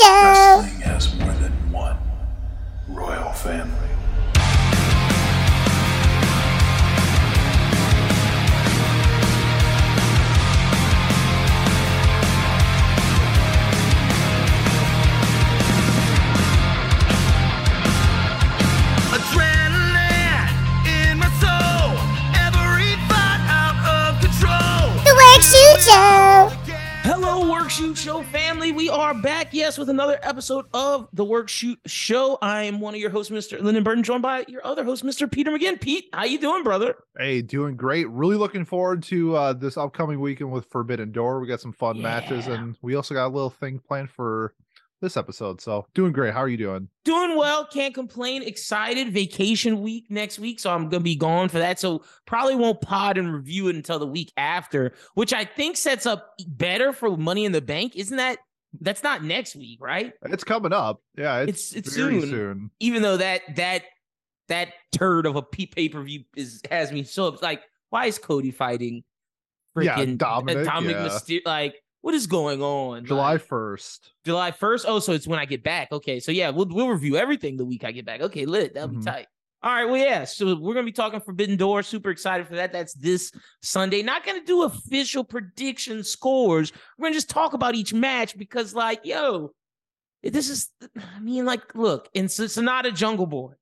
Wrestling has more than one royal family. Shoot Show family. We are back, yes, with another episode of the Work Shoot Show. I am one of your hosts, Mr. Lyndon Burton, joined by your other host, Mr. Peter McGinn. Pete, how you doing, brother? Hey, doing great. Really looking forward to uh, this upcoming weekend with Forbidden Door. We got some fun matches, and we also got a little thing planned for this episode. So, doing great. How are you doing? Doing well, can't complain. Excited. Vacation week next week, so I'm gonna be gone for that. So probably won't pod and review it until the week after, which I think sets up better for Money in the Bank. Isn't that? That's not next week, right? It's coming up. Yeah, it's It's- it's soon. soon. even though that that that turd of a pay per view is has me so like, why is Cody fighting Yeah, freaking Dominic, Dominic yeah. Mysterio? Like, what is going on? July Like, first. July first. Oh, so it's when I get back. Okay, so yeah, we'll we'll review everything the week I get back. Okay, lit. That'll Mhm. be tight. All right, well, yeah. So we're gonna be talking Forbidden Door. Super excited for that. That's this Sunday. Not gonna do official prediction scores. We're gonna just talk about each match because, like, yo, this is. I mean, like, look, in Sanada Jungle Boy,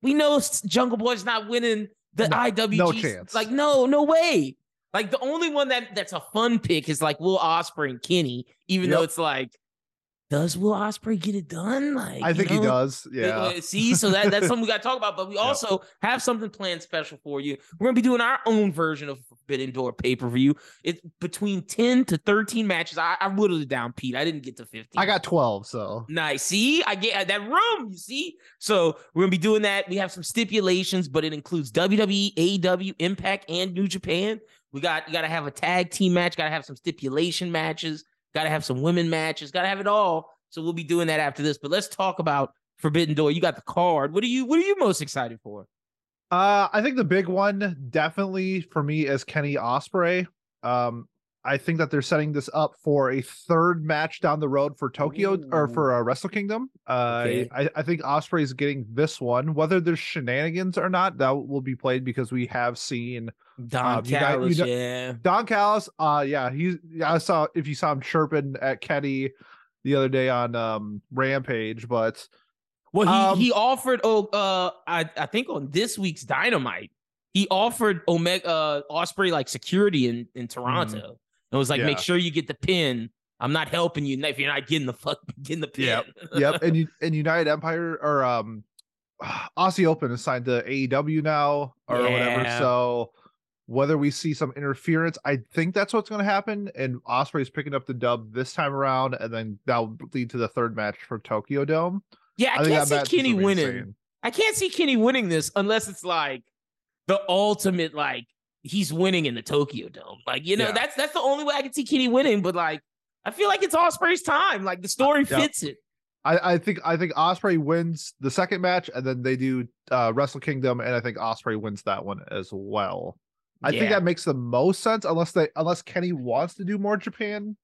we know Jungle Boy's not winning the No, IWGP. no chance. Like, no, no way. Like the only one that that's a fun pick is like Will Ospreay and Kenny, even though it's like, does Will Ospreay get it done? Like, I think he does. Uh, Yeah. See, so that, that's something we got to talk about. But we also have something planned special for you. We're gonna be doing our own version of Forbidden Door pay per view. It's between ten to thirteen matches. I, I whittled it down, Pete. I didn't get to fifteen. I got 12, so Nice. See, I get that room. You see, so we're gonna be doing that. We have some stipulations, but it includes WWE, AEW, Impact, and New Japan. We got you got to have a tag team match. Got to have some stipulation matches. Got to have some women matches. Got to have it all. So we'll be doing that after this. But let's talk about Forbidden Door. You got the card. What are you What are you most excited for? Uh, I think the big one definitely for me is Kenny Ospreay. Um, I think that they're setting this up for a third match down the road for Tokyo or for uh, Wrestle Kingdom. Uh, Okay. I, I think Ospreay is getting this one. Whether there's shenanigans or not, that will be played because we have seen Don Um, Callis, you got- yeah. Don Callis. Uh, yeah, he's. Yeah, I saw if you saw him chirping at Kenny the other day on um Rampage, but Well, he Um, he offered. Oh, uh, I I think on this week's Dynamite, he offered Omega uh, Ospreay like security in in Toronto. And was like, make Mm-hmm. Sure you get the pin. I'm not helping you if you're not getting the fuck getting the pin. Yep. yep, and you and United Empire or um Aussie Open is signed to AEW now or whatever. So whether we see some interference, I think that's what's going to happen. And Ospreay's picking up the dub this time around, and then that'll lead to the third match for Tokyo Dome. yeah, I, think can't see Kenny winning. insane. I can't see Kenny winning this unless it's like the ultimate like he's winning in the Tokyo Dome. Like you know, Yeah. that's that's the only way I can see Kenny winning. But like, I feel like it's Ospreay's time. Like the story Yeah. fits it. I, I think I think Ospreay wins the second match, and then they do uh, Wrestle Kingdom, and I think Ospreay wins that one as well. I think that makes the most sense, unless they unless Kenny wants to do more Japan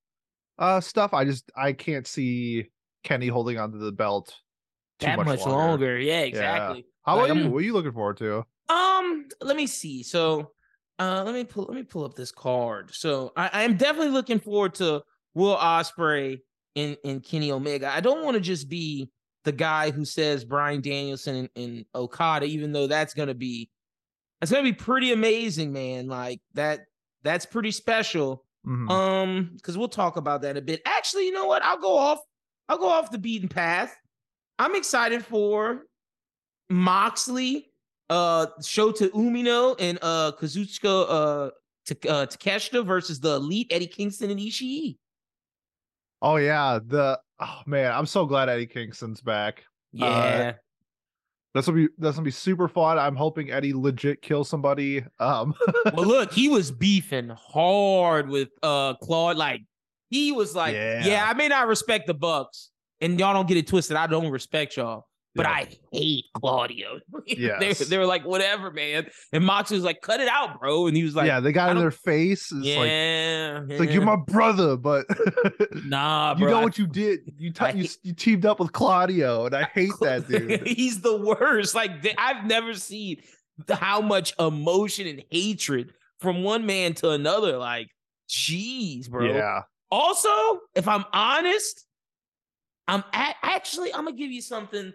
uh stuff. I just I can't see Kenny holding onto the belt too that much, longer. Yeah, exactly. How Like, about you? What are you looking forward to? Um, let me see. So, uh, let me pull let me pull up this card. So, I, I am definitely looking forward to Will Ospreay and and Kenny Omega. I don't want to just be the guy who says Bryan Danielson and, and Okada, even though that's gonna be that's gonna be pretty amazing, man. Like that that's pretty special. Mhm. Um, because we'll talk about that a bit. Actually, you know what? I'll go off. I'll go off the beaten path. I'm excited for Moxley, uh, Shota Umino, and uh Kazuchika uh, Ta- uh Takeshita versus the Elite Eddie Kingston and Ishii. oh yeah, the oh man, I'm so glad Eddie Kingston's back. Yeah, This will be this will be super fun. I'm hoping Eddie legit kills somebody. Um, well, look, he was beefing hard with uh Claude. Like he was like, Yeah. yeah, I may not respect the Bucks, and y'all don't get it twisted. I don't respect y'all. But Yeah. I hate Claudio. they, they were like, whatever, man. And Mox was like, cut it out, bro. And he was like, yeah, they got in their face. It's like yeah, it's like you're my brother, but nah, you bro. know I- what you did. You I you, you teamed up with Claudio, and I hate that dude. He's the worst. Like th- I've never seen how much emotion and hatred from one man to another. Like, jeez, bro. Yeah, Also, if I'm honest, I'm a- actually I'm gonna give you something.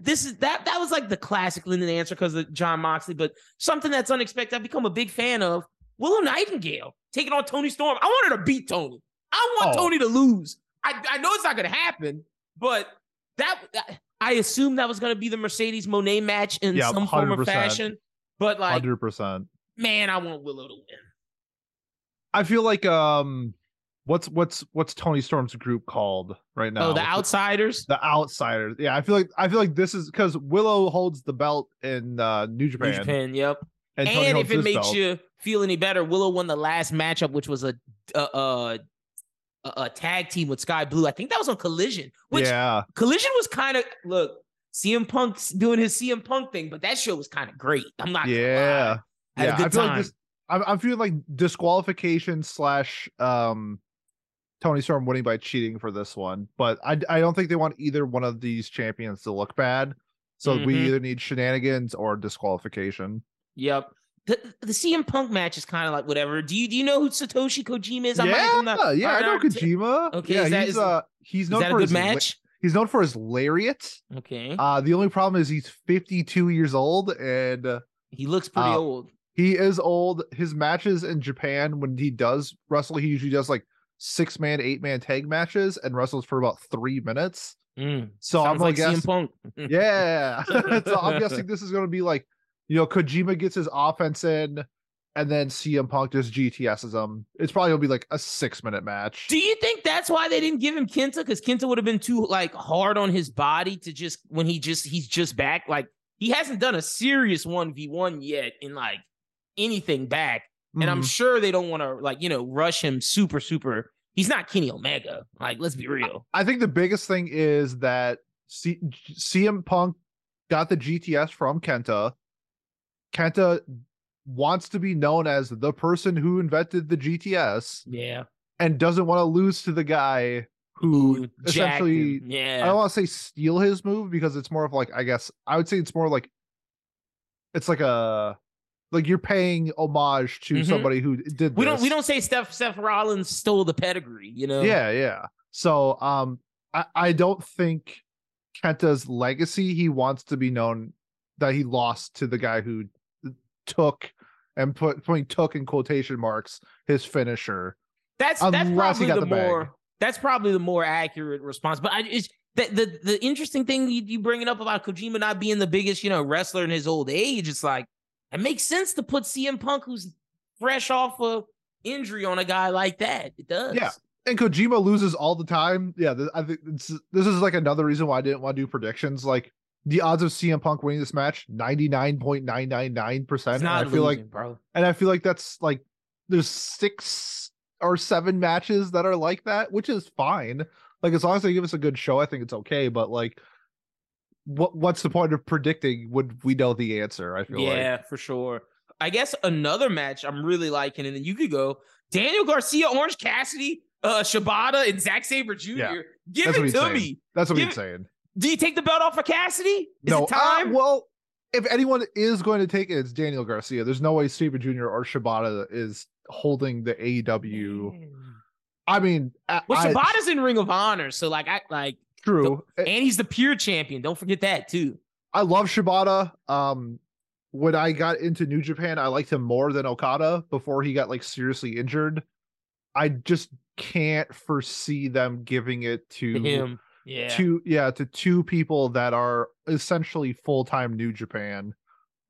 This is that that was like the classic Lyndon answer because of Jon Moxley, but something that's unexpected. I've become a big fan of Willow Nightingale taking on Toni Storm. I want her to beat Toni. I want Oh. Toni to lose. I, I know it's not gonna happen, but that I assume that was gonna be the Mercedes Moné match in Yeah, some form or fashion. But like, hundred percent. man, I want Willow to win. I feel like um, what's what's what's Toni Storm's group called right now? oh, the outsiders. the outsiders. Yeah, I feel like I feel like this is because Willow holds the belt in uh, New Japan, New Japan, yep. and, And if it makes belt. you feel any better, Willow won the last matchup, which was a a, a, a, tag team with Skye Blue. I think that was on Collision. Which yeah, Collision was kind of look. CM Punk's doing his CM Punk thing, but that show was kind of great. I'm not. yeah, yeah. a good I feel time. like this. I'm, I'm feeling like disqualification slash um, Toni Storm winning by cheating for this one, but I I don't think they want either one of these champions to look bad. So we Mhm. either need shenanigans or disqualification. Yep. The, the CM Punk match is kind of like whatever. Do you do you know who Satoshi Kojima is? I might- yeah, I'm not- yeah, I know Kojima. Okay, yeah, that- he's is- uh he's known for his la- match? he's known for his lariat. Okay. Uh, the only problem is he's 52 years old and uh, he looks pretty uh, old. he is old. His matches in Japan, when he does wrestle, he usually does like six man, eight man tag matches and wrestles for about three minutes. Mm. So I'm like gonna CM Punk. yeah. so I'm guessing this is going to be like, you know, Kojima gets his offense in, and then CM Punk just GTSs him. It's probably gonna be like a six minute match. Do you think that's why they didn't give him Kenta? Because Kenta would have been too like hard on his body to just when he just he's just back. Like he hasn't done a serious one v one yet in like anything back, and I'm Mhm. sure they don't want to like you know rush him super super. He's not Kenny Omega. Like let's be real. I think the biggest thing is that C- CM Punk got the GTS from Kenta. Kenta wants to be known as the person who invented the GTS Yeah. and doesn't want to lose to the guy who Ooh, essentially yeah. I don't want to say steal his move because it's more of like I guess I would say it's more like it's like a like you're paying homage to Mhm. somebody who did We don't we don't say Steph Seth Rollins stole the pedigree. You know. Yeah, yeah. So um I, I don't think Kenta's legacy, he wants to be known that he lost to the guy who took and put putting took in quotation marks his finisher. That's that's probably the, the bag. more that's probably the more accurate response. But I it's the the, the interesting thing you, you bringing up about Kojima not being the biggest you know wrestler in his old age. It's like it makes sense to put CM Punk who's fresh off a injury on a guy like that. It does. Yeah. And Kojima loses all the time. Yeah, th- I think this, this is like another reason why I didn't want to do predictions. Like the odds of CM Punk winning this match, 99.999%. It's And not I feel like bro. and I feel like that's like there's six or seven matches that are like that, which is fine. Like as long as they give us a good show, I think it's okay. But like, what what's the point of predicting when we know the answer? I feel like Yeah, for sure. I guess another match I'm really liking, and then you could go Daniel Garcia, Orange Cassidy, uh, Shibata, and Zack Sabre Jr. Yeah, Give that's it to saying. me. that's what give he's it- saying. Do you take the belt off of Cassidy? Is no, it uh, time? well, if anyone is going to take it, it's Daniel Garcia. There's no way Sabre Jr. or Shibata is holding the AEW. Man. I mean, I, Well, I- Shibata's in Ring of Honor, so like I like, true. and he's the pure champion. Don't forget that too. I love Shibata. Um, when I got into New Japan, I liked him more than Okada before he got like seriously injured. I just can't foresee them giving it to To him, yeah. two yeah to two people that are essentially full-time New Japan.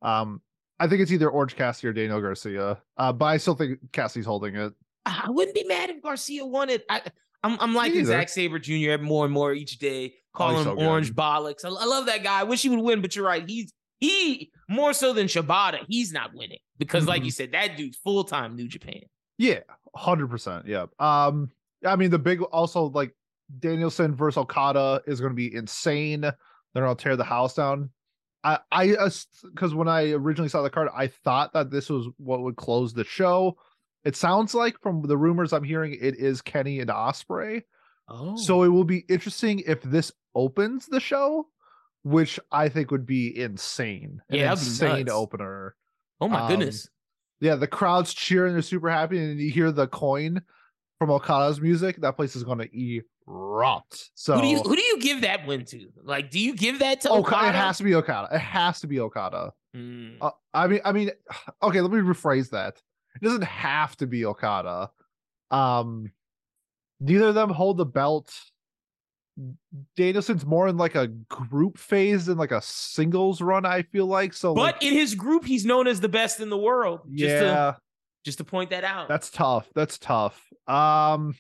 Um, I think it's either Orange Cassidy or Daniel Garcia. Uh, but I still think Cassidy's holding it. I wouldn't be mad if Garcia won it. I, I'm I'm liking. Zack Sabre Jr. more and more each day. Calling he's him so good. Orange Bollocks. I, I love that guy. I wish he would win, but you're right. He's he more so than Shibata. He's not winning because, like Mhm. you said, that dude's full time New Japan. Yeah, hundred percent. Yeah. Um, I mean the big also like Danielson versus Okada is going to be insane. They're gonna tear the house down. I I because when I originally saw the card, I thought that this was what would close the show. It sounds like from the rumors I'm hearing, it is Kenny and Ospreay. Oh, So it will be interesting if this opens the show, which I think would be insane. An Yeah, insane opener. oh my um, goodness. Yeah, the crowd's cheering, they're super happy, and you hear the coin from Okada's music. That place is gonna erupt. So who do you who do you give that win to? Like, do you give that to Okada, Okada? it has to be Okada. It has to be Okada. Mm. Uh, I mean, I mean, okay. Let me rephrase that. It doesn't have to be Okada. Um, neither of them hold the belt. Danielson's more in like a group phase than like a singles run. I feel like so. but like, in his group, he's known as the best in the world. Just to yeah, just to point that out. that's tough. That's tough. Um,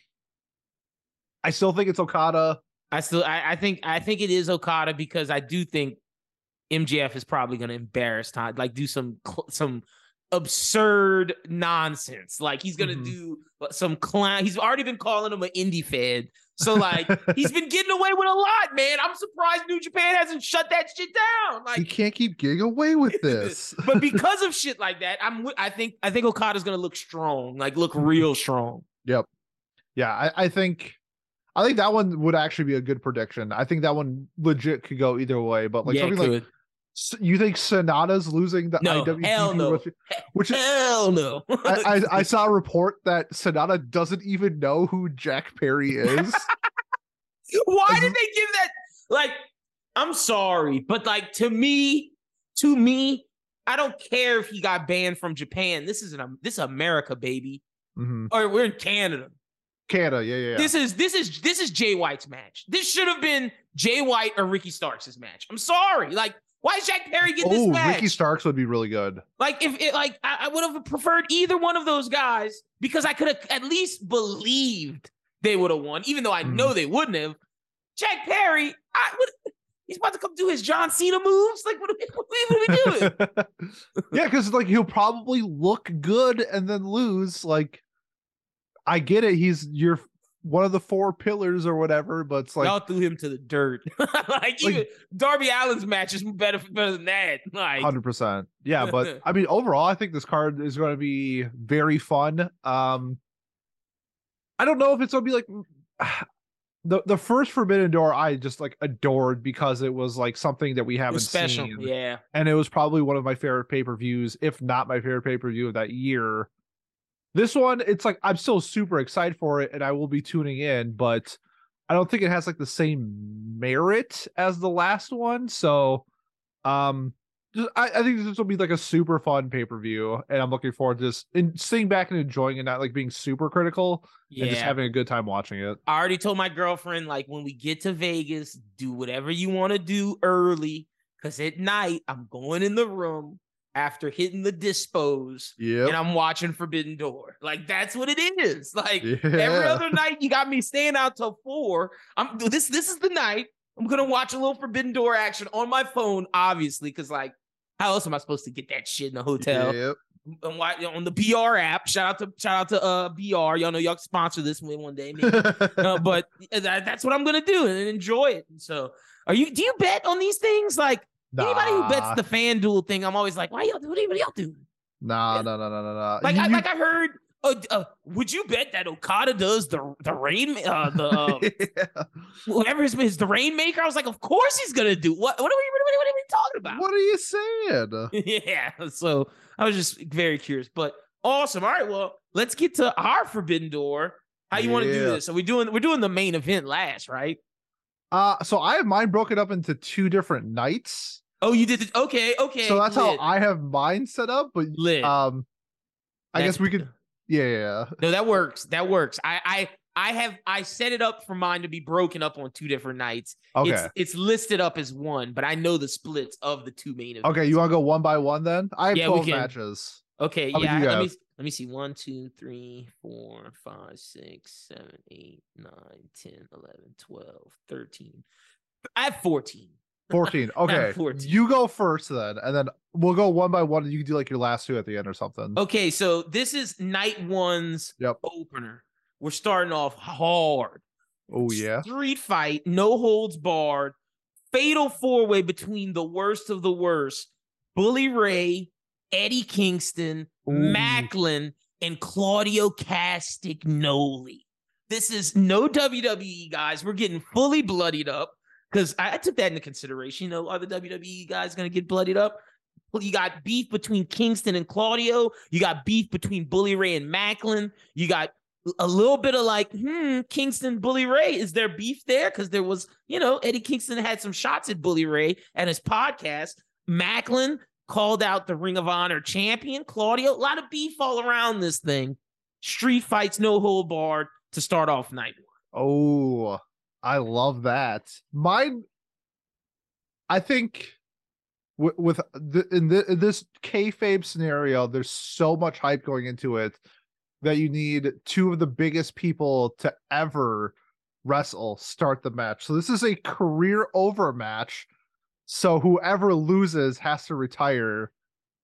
I still think it's Okada. I still I, I think I think it is Okada because I do think MJF is probably going to embarrass Todd, like do some some absurd nonsense. Like he's going to Mhm. do some clown. He's already been calling him an indie fed. So like he's been getting away with a lot, man. I'm surprised New Japan hasn't shut that shit down. Like he can't keep getting away with this. but because of shit like that, I'm I think I think Okada's to look strong, like look real strong. Yep. Yeah, I, I think I think that one would actually be a good prediction. I think that one legit could go either way. But like yeah, something like you think Sanada's losing the No, IWGP hell no. Which is, Hell no. I, I, I saw a report that Sanada doesn't even know who Jack Perry is. Why did they give that? Like, I'm sorry, but like to me, to me, I don't care if he got banned from Japan. This is an this is America, baby, Mm-hmm. or we're in Canada. Canada, yeah, yeah, yeah. This is this is this is Jay White's match. This should have been Jay White or Ricky Starks' match. I'm sorry. Like, why is Jack Perry get this oh? Ricky Starks would be really good. Like if it like I, I would have preferred either one of those guys because I could have at least believed they would have won, even though I Mhm. know they wouldn't have. Jack Perry, I would he's about to come do his John Cena moves. Like what are we, what are we doing? yeah, because like he'll probably look good and then lose. Like, I get it. He's your one of the four pillars or whatever, but it's like Y'all threw him to the dirt. like even Darby Allin's match is better better than that. Like Hundred percent. Yeah, but I mean, overall, I think this card is going to be very fun. Um, I don't know if it's going to be like the the first Forbidden Door. I just like adored because it was like something that we haven't special. seen, Yeah. and it was probably one of my favorite pay per views, if not my favorite pay per view of that year. This one, it's like I'm still super excited for it, and I will be tuning in, but I don't think it has like the same merit as the last one. So, um, just, I, I think this will be like a super fun pay per view, and I'm looking forward to just in, sitting back and enjoying it, not like being super critical Yeah. and just having a good time watching it. I already told my girlfriend, like, when we get to Vegas, do whatever you want to do early. Cause at night, I'm going in the room after hitting the dispose and I'm watching Forbidden Door. Like, that's what it is. Like Yeah. every other night, you got me staying out till four. I'm this this is the night. I'm gonna watch a little Forbidden Door action on my phone, obviously, because like, how else am I supposed to get that shit in the hotel? Yep. And why, on the BR app. Shout out to shout out to uh BR. Y'all know y'all can sponsor this one one day, maybe. Uh, but that, that's what I'm gonna do and enjoy it. And So, are you? Do you bet on these things? Like anybody who bets the FanDuel thing, I'm always like, why y'all? Do what are y'all doing? Nah, no, no, no, no, no. Like, You- I, like I heard. Uh, uh, would you bet that Okada does the the rain uh, the uh, Yeah. whatever his, his the rainmaker? I was like, of course he's gonna do. What what are we what, what are we talking about? What are you saying? yeah. So I was just very curious, but awesome. All right, well, let's get to our Forbidden Door. How you want to do this? So we're doing we're doing the main event last, right? Uh, so I have mine broken up into two different nights. Oh, you did it. Okay, okay. so that's how I have mine set up. But lit. um, I That's- guess we could. Yeah, yeah, yeah. No, that works. That works. I I I have I set it up for mine to be broken up on two different nights. Okay. It's it's listed up as one, but I know the splits of the two main events. Okay, you want to go one by one then? I have Yeah, 12 matches. Okay, How yeah. Let me let me see. One, two, three, four, five, six, seven, eight, nine, 10, 11, 12, 13. I have 14. 14. Okay. 14. You go first then, and then we'll go one by one. and You can do like your last two at the end or something. Okay, so this is night one's Yep. opener. We're starting off hard. Oh, yeah. Street fight, no holds barred. fatal four way between the worst of the worst Bully Ray, Eddie Kingston, Ooh. Macklin, and Claudio Castagnoli. This is no WWE guys. We're getting fully bloodied up because I, I took that into consideration. You know, are the WWE guys going to get bloodied up? Well, you got beef between Kingston and Claudio. You got beef between Bully Ray and Macklin. You got a little bit of like, hmm, Kingston, Bully Ray. Is there beef there? Because there was, you know, Eddie Kingston had some shots at Bully Ray and his podcast. Macklin called out the Ring of Honor champion, Claudio. A lot of beef all around this thing. Street fights, no hold barred to start off night one. Oh, I love that. Mine, I think, with, with the, in, the, in this kayfabe scenario, there's so much hype going into it that you need two of the biggest people to ever wrestle start the match. So this is a career over match. So whoever loses has to retire.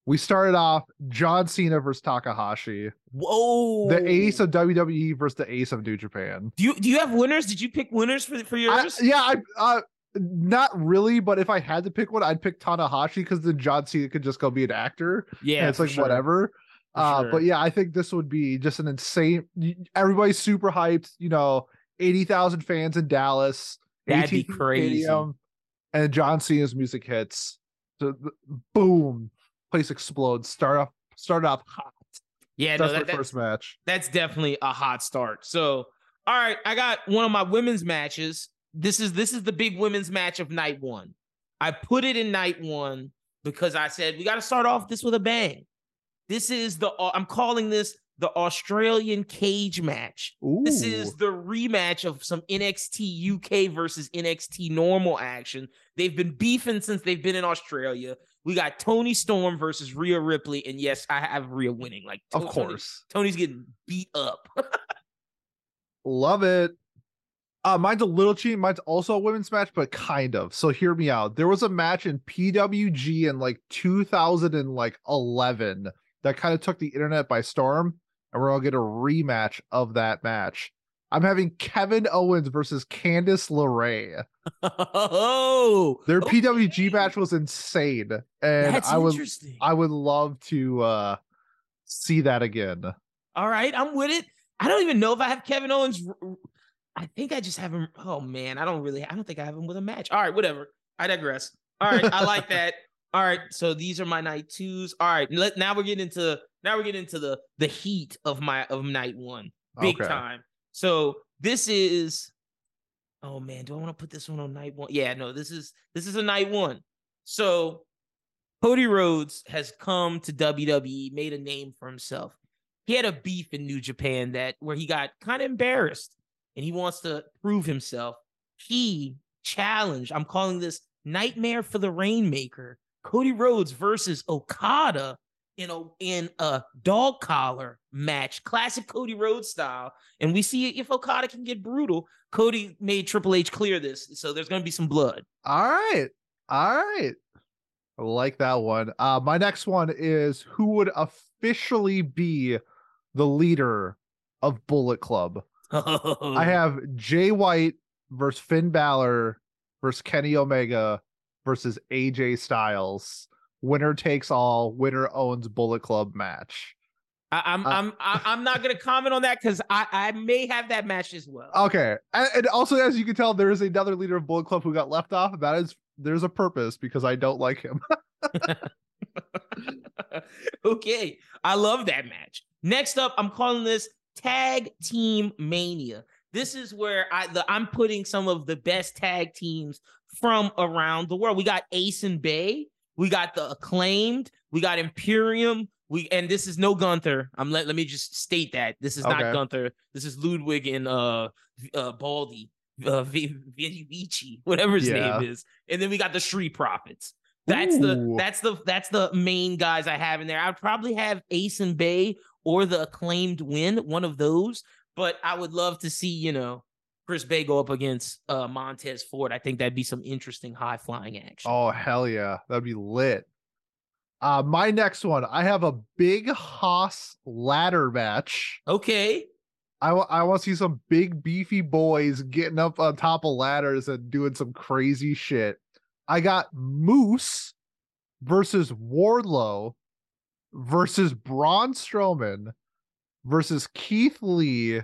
We started off John Cena versus Tanahashi, Whoa. the ace of WWE versus the ace of New Japan. do you do you have winners? Did you pick winners for for I, yours? yeah, I uh not really, but if I had to pick one, I'd pick Tanahashi because then John Cena could just go be an actor. yeah, it's like sure. whatever. Uh, sure. but yeah, I think this would be just an insane. Everybody's super hyped. You know, eighty thousand fans in Dallas. That'd be crazy. Stadium, and John Cena's music hits. So boom, place explodes. Start off, start off hot. Yeah, no, That's that, my that- first match. that's definitely a hot start. So, all right, I got one of my women's matches. This is this is the big women's match of night one. I put it in night one because I said we got to start off this with a bang. This is the I'm calling this the Australian cage match. Ooh, This is the rematch of some NXT UK versus NXT normal action. They've been beefing since they've been in Australia. We got Toni Storm versus Rhea Ripley, and yes, I have Rhea winning. Like, of To- Toni- course. Toni's getting beat up. Love it. Uh, mine's a little cheap. Mine's also a women's match, but kind of. So hear me out. There was a match in PWG in like 2011 that kind of took the internet by storm, and we're gonna get a rematch of that match. I'm having Kevin Owens versus Candice LeRae. oh, Their okay. PWG match was insane, and That's I would. I would love to uh see that again. All right, I'm with it. I don't even know if I have Kevin Owens. I think I just have him. Oh man, I don't really. I don't think I have him with a match. All right, whatever. I digress. All right, I like that. All right, so these are my night twos. All right, let now we're getting into now we're getting into the the heat of my of night one, big Okay. time. So this is. Oh man, do I want to put this one on night one? Yeah, no, this is this is a night one. So Cody Rhodes has come to WWE, made a name for himself. He had a beef in New Japan that where he got kind of embarrassed and he wants to prove himself. He challenged, I'm calling this Nightmare for the Rainmaker, Cody Rhodes versus Okada in a in a dog collar match, classic Cody Rhodes style. And we see if Okada can get brutal. Cody made Triple H clear this, so there's gonna be some blood. All right. All right. I like that one. Uh my next one is who would officially be the leader of Bullet Club. I have Jay White versus Finn Balor versus Kenny Omega versus AJ Styles. Winner takes all, winner owns Bullet Club match. I, I'm Uh, I'm I'm not gonna comment on that because I I may have that match as well. Okay. And, and also as you can tell, there is another leader of Bullet Club who got left off. That is there's a purpose because I don't like him. okay, I love that match. Next up, I'm calling this Tag Team Mania. This is where I the I'm putting some of the best tag teams from around the world. We got Ace and Bey, we got the acclaimed, we got Imperium, we and this is no Gunther. I'm let, let me just state that this is not Gunther. This is Ludwig and uh uh Baldy, uh V- V- Vici, whatever his Yeah. name is. And then we got the Street Profits. That's the that's the that's the main guys I have in there. I'd probably have Ace and Bey or the acclaimed win, one of those. But I would love to see, you know, Chris Bey go up against uh Montez Ford. I think that'd be some interesting high flying action. Oh hell yeah, that'd be lit. Uh, my next one, I have a big Haas ladder match. Okay. I I want to see some big beefy boys getting up on top of ladders and doing some crazy shit. I got Moose versus Wardlow versus Braun Strowman versus Keith Lee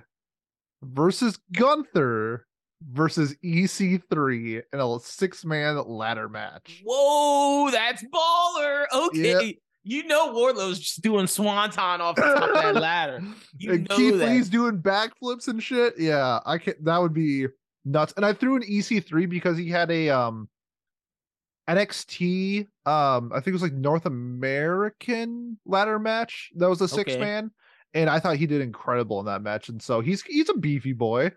versus Gunther versus EC3 in a six man ladder match. Whoa, that's baller. Okay. You know Wardlow's just doing swanton off the top of that ladder. You and know Keith that. Lee's doing backflips and shit. Yeah, I can that would be nuts. And I threw an EC3 because he had a um NXT um I think it was like North American ladder match. That was a six Okay. man. And I thought he did incredible in that match. And so he's he's a beefy boy.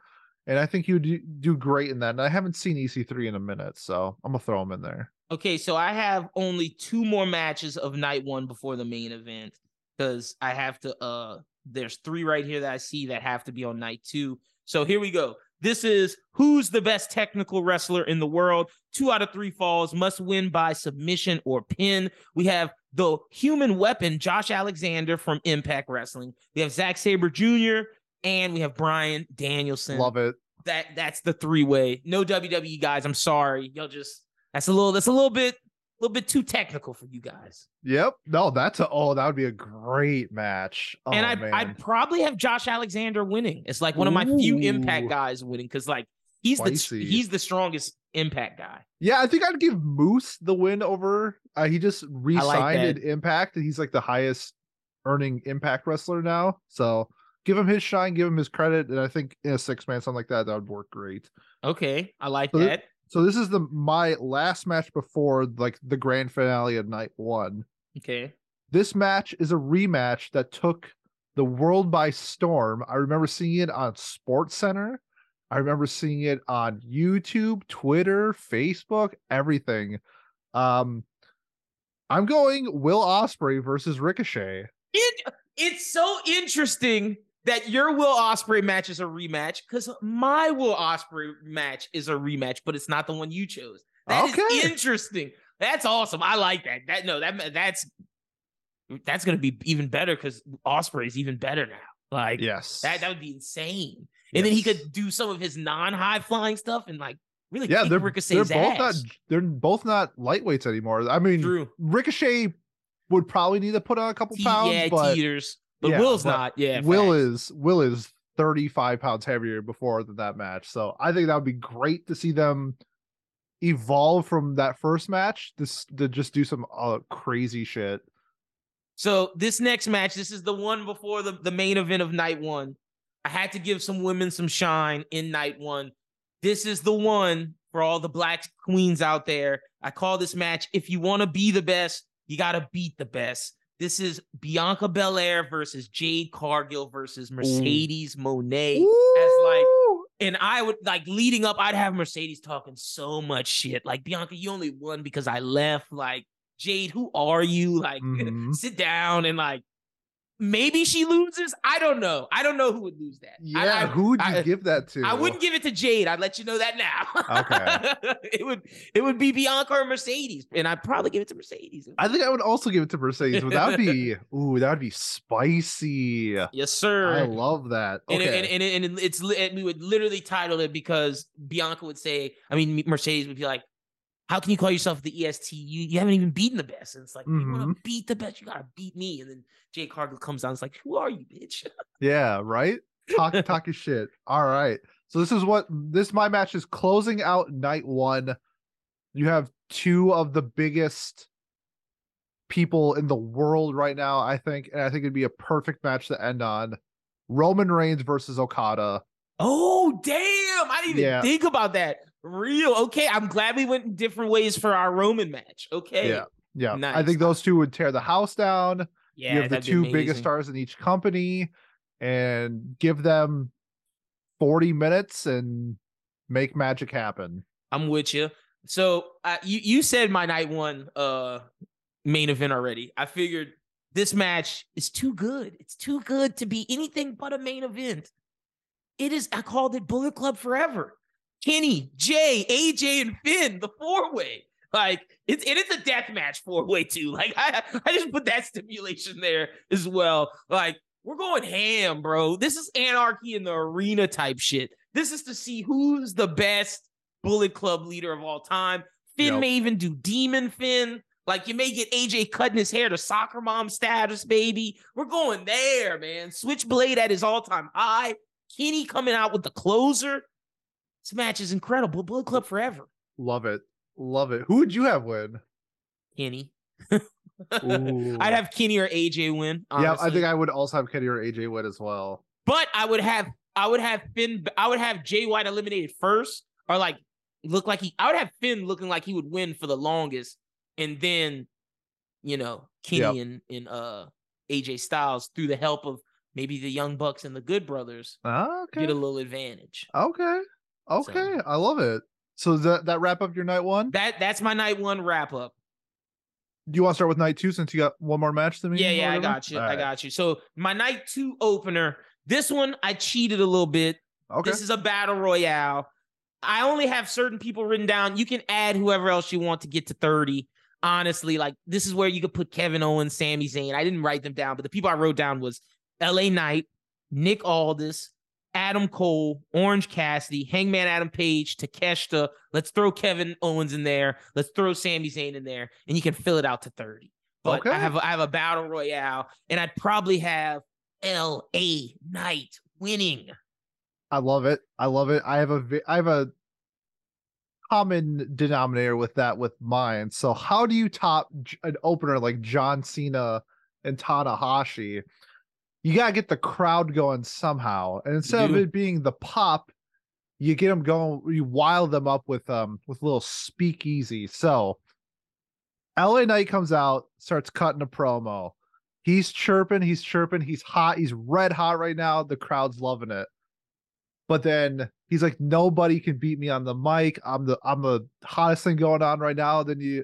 And I think he would do, great in that. And I haven't seen EC3 in a minute, so I'm gonna throw him in there. Okay, so I have only two more matches of night one before the main event because I have to. Uh, there's three right here that I see that have to be on night two. So here we go. This is who's the best technical wrestler in the world. Two out of three falls must win by submission or pin. We have the human weapon, Josh Alexander from Impact Wrestling. We have Zack Sabre Jr. and we have Brian Danielson Love it. that that's the three way. No WWE guys. I'm sorry. Y'all just that's a little that's a little bit a little bit too technical for you guys. Yep. No, that's a oh, that would be a great match. Oh, and I man. I'd probably have Josh Alexander winning. It's like one of my few impact guys winning because like he's Spicy. the he's the strongest impact guy. Yeah, I think I'd give Moose the win over. Uh, he just re-signed at Impact, and he's like the highest earning Impact wrestler now. So give him his shine, give him his credit, and I think in a six man something like that, that would work great. Okay, I like So that. So this is the my last match before like the grand finale of night one. Okay. This match is a rematch that took the world by storm. I remember seeing it on Sports Center. I remember seeing it on YouTube, Twitter, Facebook, everything. Um, I'm going Will Ospreay versus Ricochet. It, it's so interesting that your Will Ospreay match is a rematch because my Will Ospreay match is a rematch, but it's not the one you chose. That is Okay. interesting. That's awesome. I like that. That no, that that's that's gonna be even better because Ospreay is even better now. Like Yes, that that would be insane. And then he could do some of his non-high flying stuff and like really yeah, they're they're both not they're both not lightweights anymore. I mean, True. Ricochet would probably need to put on a couple Te- pounds, yeah, but teeters. But yeah, Will's but not. Yeah. Will facts. is Will is 35 pounds heavier before th- that match. So I think that would be great to see them evolve from that first match this to just do some uh, crazy shit. So this next match, this is the one before the, the main event of night one. I had to give some women some shine in night one. This is the one for all the black queens out there. I call this match if you want to be the best, you got to beat the best. This is Bianca Belair versus Jade Cargill versus Mercedes Moné. As like and I would like leading up, I'd have Mercedes talking so much shit. Like, Bianca, you only won because I left. Like, Jade, who are you? Like, Mhm. sit down and like maybe she loses. I don't know. I don't know who would lose that. Yeah, I, who would you I- give that to? I wouldn't give it to Jade. I'd let you know that now. Okay. it would it would be Bianca or Mercedes. And I'd probably give it to Mercedes. I think I would also give it to Mercedes, but that would be ooh, that would be spicy. yes, sir. I love that. And, Okay. it, and, and, and it's and we would literally title it because Bianca would say, I mean, Mercedes would be like, "How can you call yourself the EST? You you haven't even beaten the best." And it's like, you want Mm-hmm. to beat the best, you gotta beat me. And then Jay Cargill comes down, it's like, "Who are you, bitch?" Yeah, right? Talk talk your shit. All right. So this is what this my match is closing out night one. You have two of the biggest people in the world right now, I think, and I think it'd be a perfect match to end on. Roman Reigns versus Okada. Oh damn! I didn't even Yeah. think about that. Real okay. I'm glad we went in different ways for our Roman match. Okay. Yeah. Yeah. I think those two would tear the house down. Yeah. you have the two biggest stars in each company and give them 40 minutes and make magic happen. I'm with you. So uh, you you said my night one uh main event already. I figured this match is too good. It's too good to be anything but a main event. It is. I called it Bullet Club Forever. Kenny, Jay, AJ, and Finn, the four way. Like it's and it's a death match four way too. Like I I just put that stipulation there as well. Like we're going ham, bro. This is anarchy in the arena type shit. This is to see who's the best Bullet Club leader of all time. Finn Yep. may even do Demon Finn. Like you may get AJ cutting his hair to soccer mom status, baby. We're going there, man. Switchblade at his all-time high. Kenny coming out with the closer. This match is incredible. Bullet Club forever. Love it. Love it. Who would you have win? Kenny. I'd have Kenny or AJ win. Yeah, I think I would also have Kenny or AJ win as well. But I would have I would have Finn I would have Jay White eliminated first or like look like he I would have Finn looking like he would win for the longest and then you know Kenny and, and uh AJ Styles through the help of maybe the Young Bucks and the Good Brothers Ah, okay. get a little advantage. Okay. Okay. I love it. So that that wrap up your night one? That that's my night one wrap up. Do you want to start with night two since you got one more match than me? Yeah, yeah, I got you. I Alright. got you. So my night two opener, this one I cheated a little bit. Okay. This is a battle royale. I only have certain people written down. You can add whoever else you want to get to 30. Honestly, like this is where you could put Kevin Owens, Sami Zayn. I didn't write them down, but the people I wrote down was LA Knight, Nick Aldis, Adam Cole, Orange Cassidy, Hangman Adam Page, Takeshita. Let's throw Kevin Owens in there. Let's throw Sami Zayn in there, and you can fill it out to 30. But Okay. I have I have a battle royale, and I'd probably have LA Knight winning. I love it. I love it. I have a I have a common denominator with that with mine. So how do you top an opener like John Cena and Tanahashi? You gotta get the crowd going somehow, and instead of it being the pop, you get them going. You wild them up with um with little speakeasy. So LA Knight comes out, starts cutting a promo. He's chirping, he's chirping, he's hot, he's red hot right now. The crowd's loving it. But then he's like, nobody can beat me on the mic. I'm the I'm the hottest thing going on right now. Then you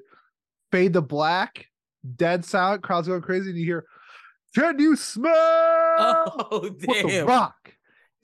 fade to black, dead silent, crowd's going crazy, and you hear, Can you smell Oh what the damn! rock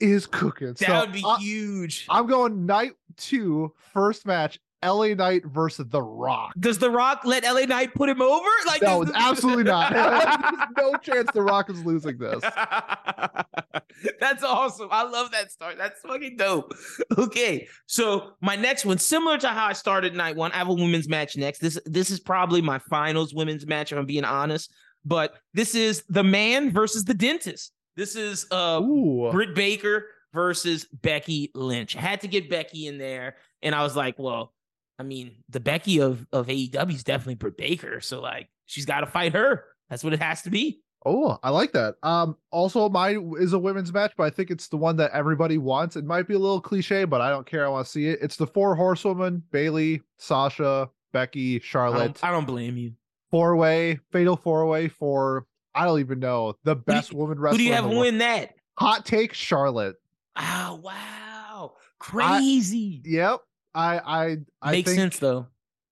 is cooking? That So would be I- huge. I'm going night two, first match, LA Knight versus The Rock. Does The Rock let LA Knight put him over? Like No, does- absolutely not. There's no chance The Rock is losing this. That's awesome. I love that start. That's fucking dope. Okay, so my next one, similar to how I started night one, I have a women's match next. This this is probably my finals women's match, if I'm being honest. But this is the man versus the dentist. This is uh Ooh. Britt Baker versus Becky Lynch. I had to get Becky in there, and I was like, well, I mean, the Becky of of AEW is definitely Britt Baker, so like she's got to fight her. That's what it has to be. Oh, I like that. Um, also mine is a women's match, but I think it's the one that everybody wants. It might be a little cliche, but I don't care. I want to see it. It's the four horsewomen: Bayley, Sasha, Becky, I Charlotte. don't, I don't blame you. Four way, fatal four way for I don't even know the best woman wrestler. Who do you have win that? Hot take, Charlotte. Oh wow, crazy. Yep. I I I Makes think, sense though.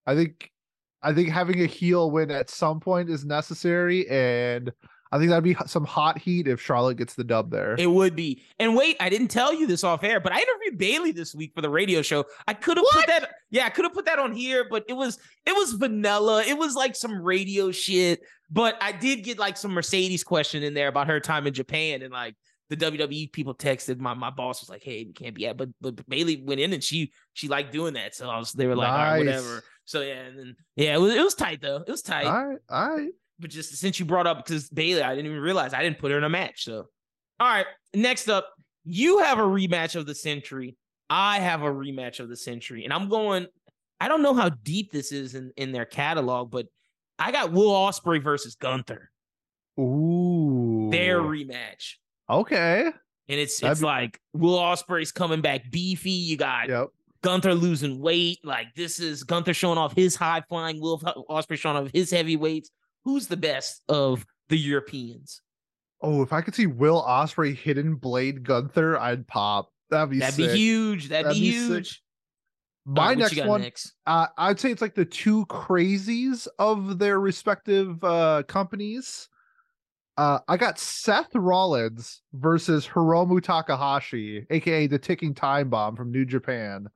I think I think having a heel win at some point is necessary, and I think that'd be some hot heat if Charlotte gets the dub there. It would be. And wait, I didn't tell you this off air, but I interviewed Bayley this week for the radio show. I could have put that. Yeah, I could have put that on here, but it was it was vanilla. It was like some radio shit. But I did get like some Mercedes question in there about her time in Japan, and like the WWE people texted my my boss was like, "Hey, we can't be at." But but Bayley went in and she she liked doing that, so I was they were like, "All right, Nice. whatever." So yeah, and then yeah, it was it was tight though. It was tight. all right, all right. But just since you brought up because Bayley, I didn't even realize I didn't put her in a match. So, all right. Next up, you have a rematch of the century. I have a rematch of the century, and I'm going. I don't know how deep this is in in their catalog, but I got Will Ospreay versus Gunther. Ooh, Their rematch, okay. and it's That'd it's be- like Will Ospreay's coming back beefy. You got Yep. Gunther losing weight. Like this is Gunther showing off his high flying. Will Ospreay showing off his heavyweights. Who's the best of the Europeans? Oh, if I could see Will Ospreay hidden blade Gunther, I'd pop. That'd be That'd sick. be huge. That'd, That'd be, be huge. All My right, next one, next? uh, I'd say it's like the two crazies of their respective uh, companies. Uh, I got Seth Rollins versus Hiromu Takahashi, aka the Ticking Time Bomb from New Japan,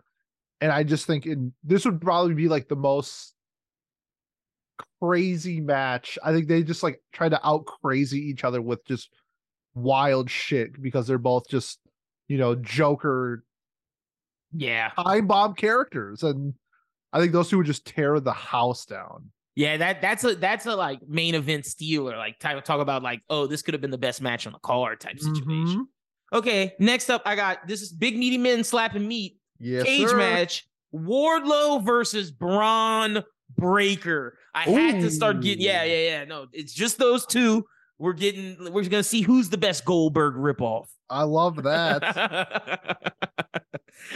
and I just think in, this would probably be like the most crazy match. I think they just like try to out crazy each other with just wild shit because they're both just you know Joker Yeah. time bomb characters and I think those two would just tear the house down. Yeah, that that's a that's a like main event stealer. Like type talk about like, oh, this could have been the best match on the card type situation. Mhm. Okay, next up, I got this is big meaty men slapping meat Yes, cage sir. match. Wardlow versus Bron Breakker. I had to start getting yeah, yeah, yeah. No, it's just those two. We're getting we're gonna see who's the best Goldberg ripoff. I love that.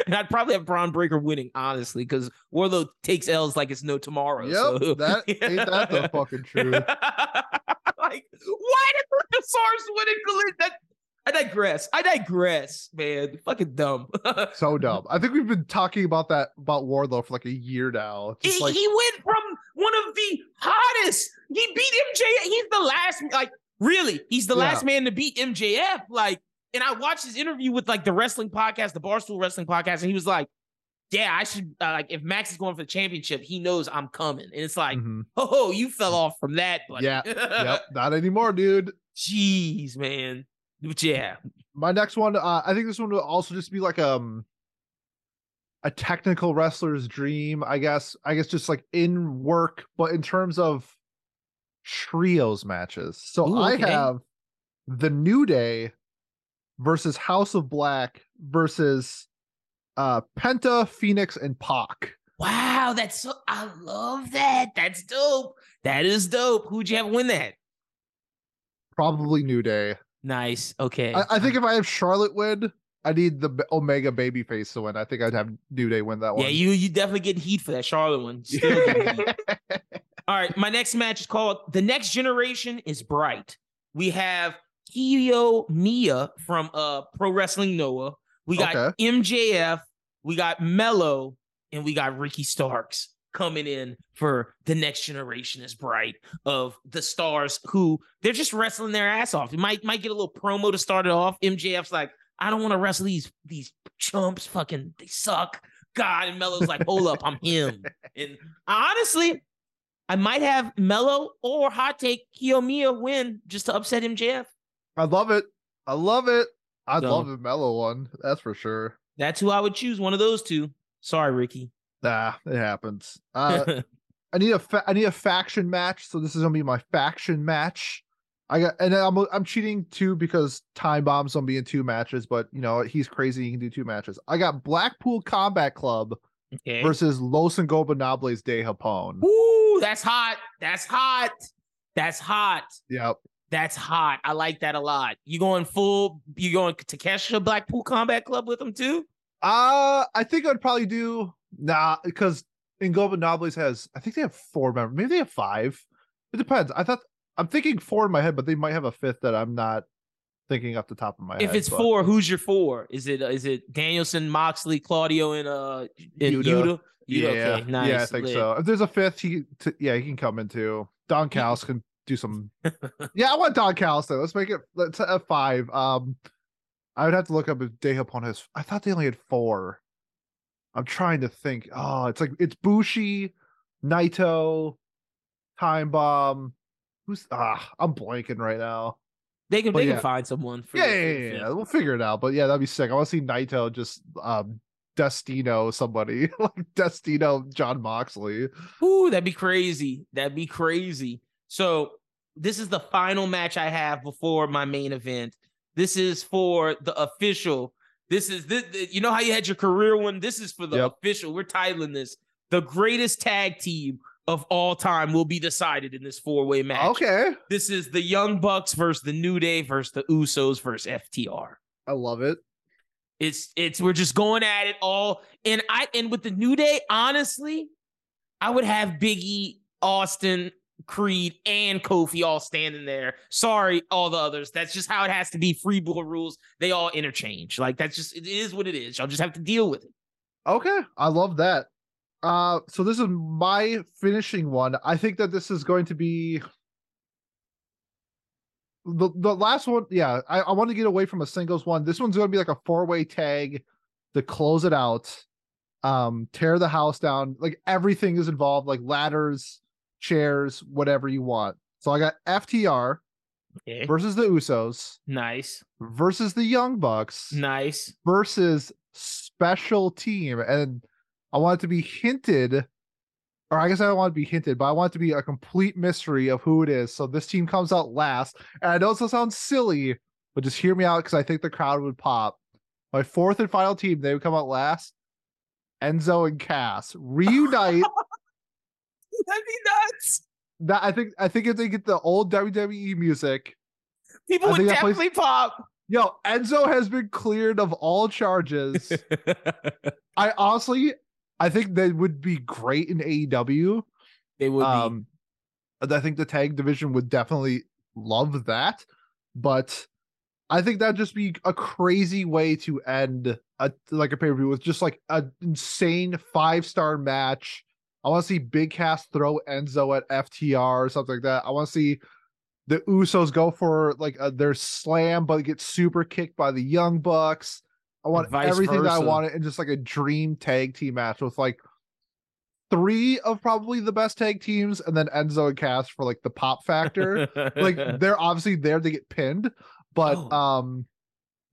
and I'd probably have Bron Breakker winning, honestly, because Wardlow takes L's like it's no tomorrow. Yep, so. that- ain't that the fucking truth? like, why did Luchasaurus win in collision? That I digress. I digress, man. Fucking dumb. so dumb. I think we've been talking about that about Wardlow for like a year now. he, like he went from one of the hottest. He beat MJF. He's the last, like, really, he's the Yeah. last man to beat MJF. Like, and I watched his interview with like the wrestling podcast, the Barstool Wrestling Podcast, and he was like, "Yeah, I should uh, like if Max is going for the championship, he knows I'm coming." And it's like, mhm. "Oh, you fell off from that, buddy." Yeah, yep, not anymore, dude. Jeez, man. But yeah, My next one, uh, I think this one will also just be like um a technical wrestler's dream, I guess. I guess just like in work, but in terms of trios matches. So Ooh, I have the New Day versus House of Black versus uh Penta, Phoenix, and Pac. wow, that's so. I love that. That's dope. That is dope. Who'd you have win that? Probably New Day. Nice. Okay. I, I think if I have Charlotte win, I need the Omega babyface to win. I think I'd have New Day win that one. Yeah, you you definitely get heat for that Charlotte one. All right, my next match is called The Next Generation is Bright. We have Kiyomiya from uh Pro Wrestling Noah. We got Okay. MJF, we got Melo, and we got Ricky Starks coming in for The Next Generation is Bright of the stars who they're just wrestling their ass off. You might might get a little promo to start it off. MJF's like, I don't want to wrestle these these chumps. Fucking they suck. God, and Melo's like, hold up, I'm him. And honestly, I might have Melo or hot take Kiyomiya win just to upset MJF. I love it. I love it. I'd So- love a Melo one. That's for sure. That's who I would choose. One of those two. Sorry, Ricky. Nah, it happens. Uh, I need a fa- I need a faction match. So this is gonna be my faction match. I got and I'm I'm cheating too because Time Bomb's gonna be in two matches, but you know he's crazy. He can do two matches. I got Blackpool Combat Club okay. versus Los Ingobernables de Japón. Ooh, that's hot. That's hot. That's hot. Yep. That's hot. I like that a lot. You going full? You going to Kesha Blackpool Combat Club with them too? Uh I think I'd probably do nah because Ingobernables has I think they have four members. Maybe they have five. It depends. I thought I'm thinking four in my head, but they might have a fifth that I'm not thinking off the top of my If head. If it's but- four, who's your four? Is it is it Danielson, Moxley, Claudio, and uh and Yuta. Yuta? Yeah, okay, nice. yeah, I think lit. so. If there's a fifth, he t- yeah he can come into. Don Callis can do some. yeah, I want Don Callis though. Let's make it let's have five. Um, I would have to look up if De Japón has. I thought they only had four. I'm trying to think. Oh, it's like it's Bushi, Naito, Time Bomb. Who's ah? I'm blanking right now. They can But they yeah. can find someone. For Yeah, yeah, yeah, yeah. We'll figure it out. But yeah, that'd be sick. I want to see Naito just um Destino somebody like Destino Jon Moxley. Ooh, that'd be crazy. That'd be crazy. So this is the final match I have before my main event. This is for the official. This is this, you know how you had your career one. This is for the Yep. official. We're titling this the greatest tag team of all time will be decided in this four way match. Okay, This is the Young Bucks versus the New Day versus the Usos versus FTR. I love it. It's it's we're just going at it all. And I and with the New Day, honestly, I would have Biggie, Austin, Creed, and Kofi all standing there. Sorry, all the others. That's just how it has to be. Freebird rules. They all interchange. Like that's just it is what it is. Y'all just have to deal with it. Okay, I love that. Uh, so this is my finishing one. I think that this is going to be the the last one. Yeah, I, I want to get away from a singles one. This one's going to be like a four way tag to close it out. Um, tear the house down. Like everything is involved, like ladders, chairs, whatever you want. So I got FTR Okay. versus the Usos Nice. versus the Young Bucks Nice. versus special team. And I want it to be hinted or I guess I don't want to be hinted, but I want it to be a complete mystery of who it is. So this team comes out last. And I know this sounds silly, but just hear me out because I think the crowd would pop. My fourth and final team, they would come out last. Enzo and Cass reunite. That'd be nuts. that I think I think if they get the old WWE music, People would think that place- definitely pop. yo, Enzo has been cleared of all charges. I honestly, I think they would be great in AEW. they would be. Um, I think the tag division would definitely love that, but I think that'd just be a crazy way to end a like a pay per view with just like an insane five star match. I want to see Big Cass throw Enzo at FTR or something like that. I want to see the Usos go for like a, their slam, but get super kicked by the Young Bucks. I want everything that I wanted in just like a dream tag team match with like three of probably the best tag teams, and then Enzo and Cass for like the pop factor. like they're obviously there to get pinned, but Oh. um,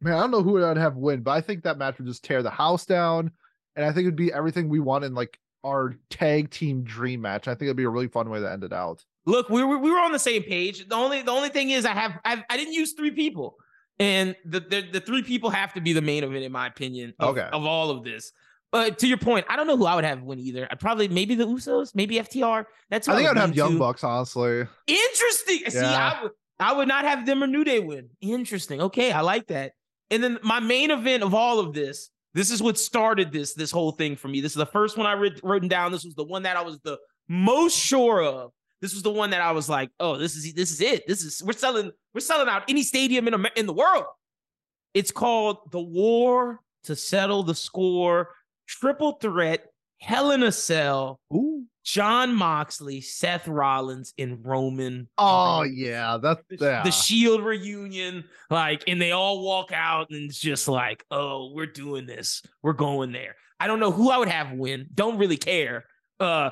man, I don't know who I'd have win, but I think that match would just tear the house down, and I think it'd be everything we want in like our tag team dream match. I think it'd be a really fun way to end it out. Look, we were we were on the same page. The only the only thing is I have I've, I didn't use three people, and the, the the three people have to be the main event in my opinion. Of, Okay. of all of this. But to your point, I don't know who I would have win either. I'd probably maybe the Usos, maybe FTR. That's I think would I'd have Young to. Bucks, honestly. Interesting. See, I would I would not have them or New Day win. Interesting. Okay, I like that. And then my main event of all of this, this is what started this this whole thing for me. This is the first one I writ- written down. This was the one that I was the most sure of. This was the one that I was like, oh, this is this is it. This is we're selling we're selling out any stadium in in the world. It's called the War to Settle the Score Triple Threat Hell in a Cell. Ooh. Jon Moxley, Seth Rollins, and Roman. Oh yeah, that's The, yeah. the Shield reunion, like, and they all walk out, and it's just like, oh, we're doing this. We're going there. I don't know who I would have win. Don't really care. Uh,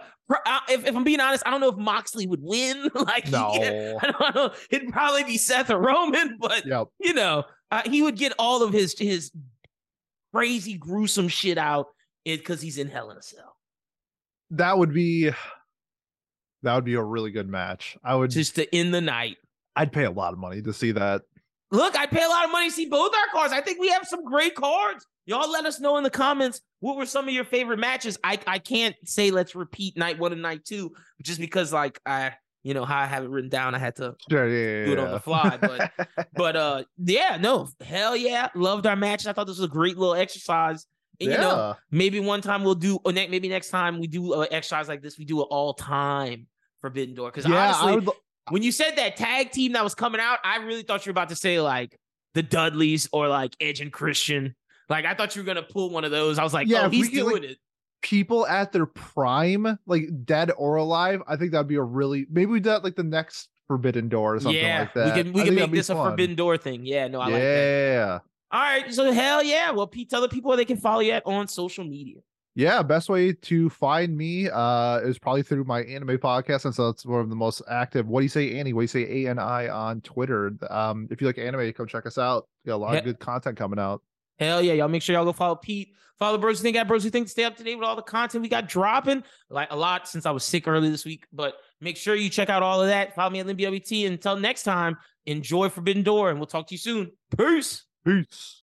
if, if I'm being honest, I don't know if Moxley would win. like, no. I don't know. It'd probably be Seth or Roman, but Yep. you know, uh, he would get all of his his crazy, gruesome shit out because he's in Hell in a Cell. That would be that would be a really good match. I would Just to end the night. I'd pay a lot of money to see that. Look, I'd pay a lot of money to see both our cards. I think we have some great cards. Y'all let us know in the comments what were some of your favorite matches. I, I can't say let's repeat night one and night two just because like I you know how I have it written down. I had to Sure, yeah, yeah, do it on the fly. But but uh yeah, no, hell yeah. Loved our matches. I thought this was a great little exercise. And yeah. you know, maybe one time we'll do or ne- maybe next time we do an exercise like this, we do an all time Forbidden Door. Because yeah, honestly, would when you said that tag team that was coming out, I really thought you were about to say like the Dudleys or like Edge and Christian. Like I thought you were gonna pull one of those. I was like, Yeah, oh, he's get, like, doing it. people at their prime, like dead or alive, I think that'd be a really maybe we do that like the next Forbidden Door or something Yeah, like that. we can we I can make this a. Forbidden Door thing. Yeah, no, I like that. yeah. All right, so hell yeah. Well, Pete, tell the people where they can follow you at on social media. Yeah, best way to find me uh is probably through my anime podcast, and so that's one of the most active. What do you say, Annie? What do you say, A N I on Twitter? Um, if you like anime, come check us out. We got a lot Yeah. of good content coming out. Hell yeah, y'all make sure y'all go follow Pete. Follow Bros Who Think at Bros Who Think stay up to date with all the content we got dropping. Like a lot since I was sick early this week, but make sure you check out all of that. Follow me at LimbWT. Until next time, enjoy Forbidden Door, and we'll talk to you soon. Peace. Peace.